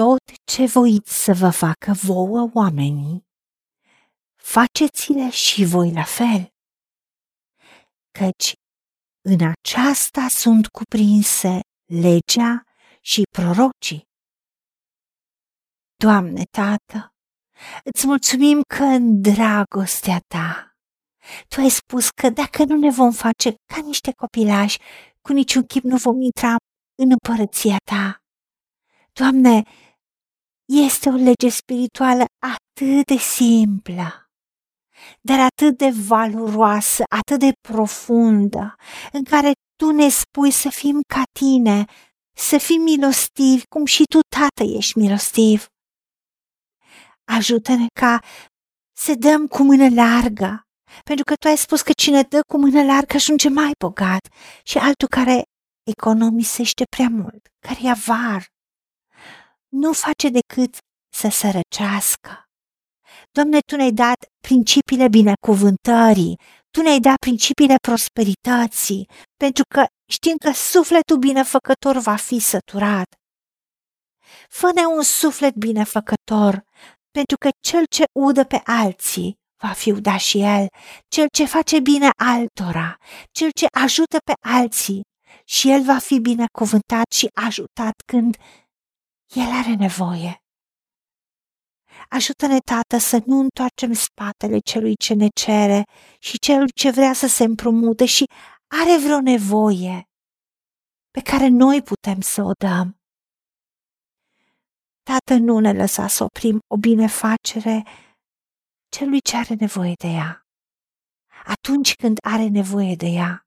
Tot ce voiți să vă facă vouă oamenii, faceți-le și voi la fel, căci în aceasta sunt cuprinse legea și prorocii. Doamne, Tată, îți mulțumim că în dragostea Ta Tu ai spus că dacă nu ne vom face ca niște copilași, cu niciun chip nu vom intra în împărăția Ta. Doamne, este o lege spirituală atât de simplă, dar atât de valoroasă, atât de profundă, în care Tu ne spui să fim ca Tine, să fim milostivi, cum și Tu, Tată, ești milostiv. Ajută-ne ca să dăm cu mână largă, pentru că Tu ai spus că cine dă cu mână largă ajunge mai bogat și altul care economisește prea mult, care e avar, nu face decât să sărăcească. Doamne, Tu ne-ai dat principiile binecuvântării, Tu ne-ai dat principiile prosperității, pentru că știm că sufletul binefăcător va fi săturat. Fă-ne un suflet binefăcător, pentru că cel ce udă pe alții va fi udat și el, cel ce face bine altora, cel ce ajută pe alții și el va fi binecuvântat și ajutat când el are nevoie. Ajută-ne, Tată, să nu întoarcem spatele celui ce ne cere și celui ce vrea să se împrumute și are vreo nevoie pe care noi putem să o dăm. Tată, nu ne lăsa să oprim o binefacere celui ce are nevoie de ea, atunci când are nevoie de ea.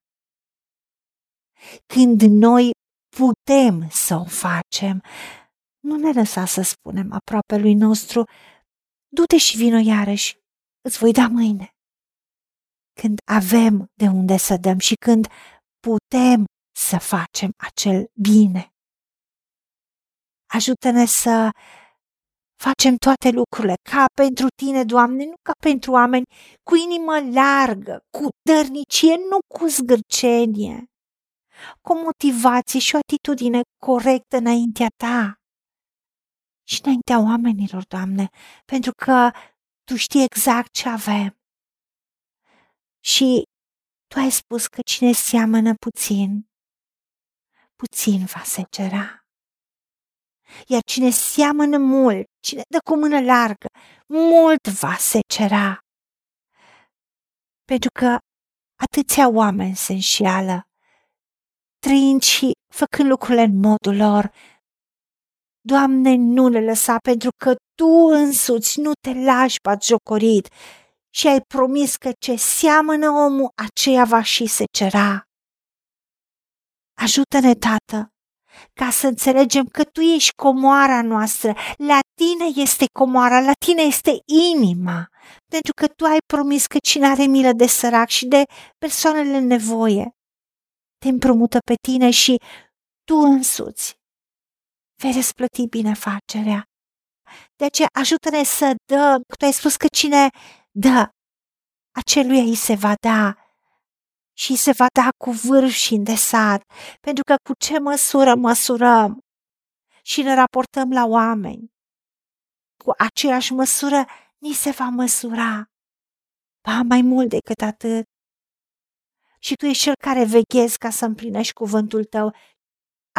Când noi putem să o facem, nu ne lăsa să spunem aproape lui nostru, du-te și vino iarăși, îți voi da mâine. Când avem de unde să dăm și când putem să facem acel bine. Ajută-ne să facem toate lucrurile ca pentru tine, Doamne, nu ca pentru oameni, cu inimă largă, cu dărnicie, nu cu zgârcenie, cu motivație și o atitudine corectă înaintea ta și înaintea oamenilor, Doamne, pentru că Tu știi exact ce avem. Și Tu ai spus că cine seamănă puțin, puțin va secera. Iar cine seamănă mult, cine dă cu mână largă, mult va secera. Pentru că atâția oameni se înșeală, trăind și făcând lucrurile în modul lor, Doamne, nu le lăsa pentru că Tu însuți nu te lași jocorit și ai promis că ce seamănă omul, aceea va și se cera. Ajută-ne, Tată, ca să înțelegem că Tu ești comoara noastră, la Tine este comoara, la Tine este inima, pentru că Tu ai promis că cine are milă de sărac și de persoanele în nevoie, te împrumută pe Tine și Tu însuți vei răsplăti binefacerea. De aceea ajută-ne să dăm, tu ai spus că cine dă, aceluia îi se va da și se va da cu vârf și îndesat, pentru că cu ce măsură măsurăm și ne raportăm la oameni, cu aceeași măsură ni se va măsura. Ba mai mult decât atât. Și tu ești cel care veghezi ca să împlinești cuvântul tău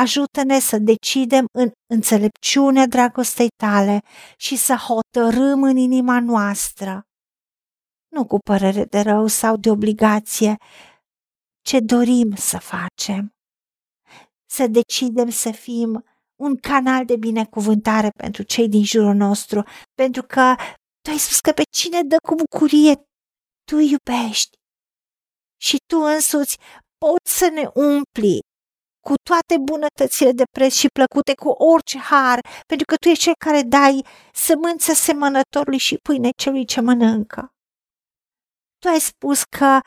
Ajută-ne să decidem în înțelepciunea dragostei tale și să hotărâm în inima noastră, nu cu părere de rău sau de obligație, ce dorim să facem. Să decidem să fim un canal de binecuvântare pentru cei din jurul nostru, pentru că tu ai spus că pe cine dă cu bucurie, tu iubești. Și tu însuți poți să ne umpli cu toate bunătățile de preț și plăcute, cu orice har, pentru că tu ești cel care dai sămânță semănătorului și pâine celui ce mănâncă. Tu ai spus că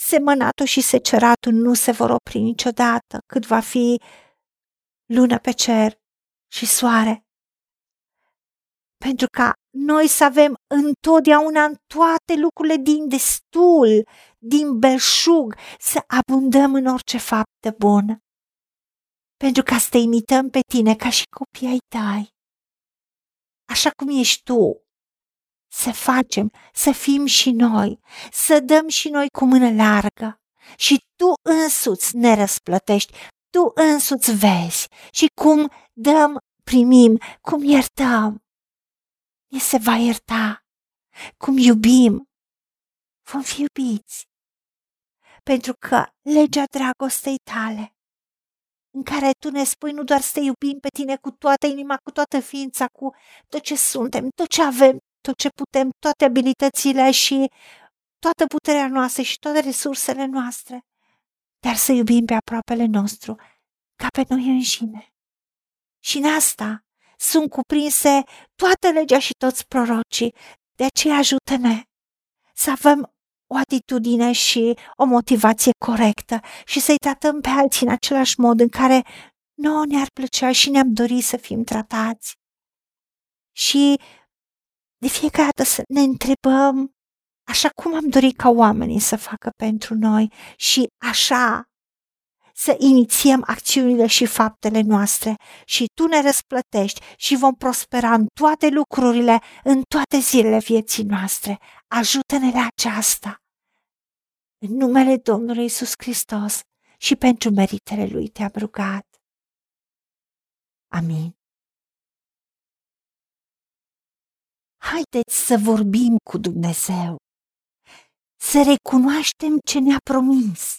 semănatul și seceratul nu se vor opri niciodată cât va fi lună pe cer și soare. Pentru ca noi să avem întotdeauna în toate lucrurile din destul, din belșug, să abundăm în orice faptă bună. Pentru ca să te imităm pe tine ca și copii ai tăi. așa cum ești tu, să facem, să fim și noi, să dăm și noi cu mână largă. Și tu însuți ne răsplătești, tu însuți vezi și cum dăm, primim, cum iertăm. Ne se va ierta, cum iubim, vom fi iubiți. Pentru că legea dragostei tale, în care tu ne spui nu doar să te iubim pe tine cu toată inima, cu toată ființa, cu tot ce suntem, tot ce avem, tot ce putem, toate abilitățile și toată puterea noastră și toate resursele noastre, dar să iubim pe aproapele nostru ca pe noi înșine. Și în asta sunt cuprinse toată legea și toți prorocii, de aceea ajută-ne să avem o atitudine și o motivație corectă și să-i tratăm pe alții în același mod în care nouă ne-ar plăcea și ne-am dorit să fim tratați. Și de fiecare dată să ne întrebăm așa cum am dorit ca oamenii să facă pentru noi și așa să inițiem acțiunile și faptele noastre și tu ne răsplătești și vom prospera în toate lucrurile, în toate zilele vieții noastre. Ajută-ne la aceasta. În numele Domnului Isus Hristos și pentru meritele Lui te-am rugat. Amin. Haideți să vorbim cu Dumnezeu, să recunoaștem ce ne-a promis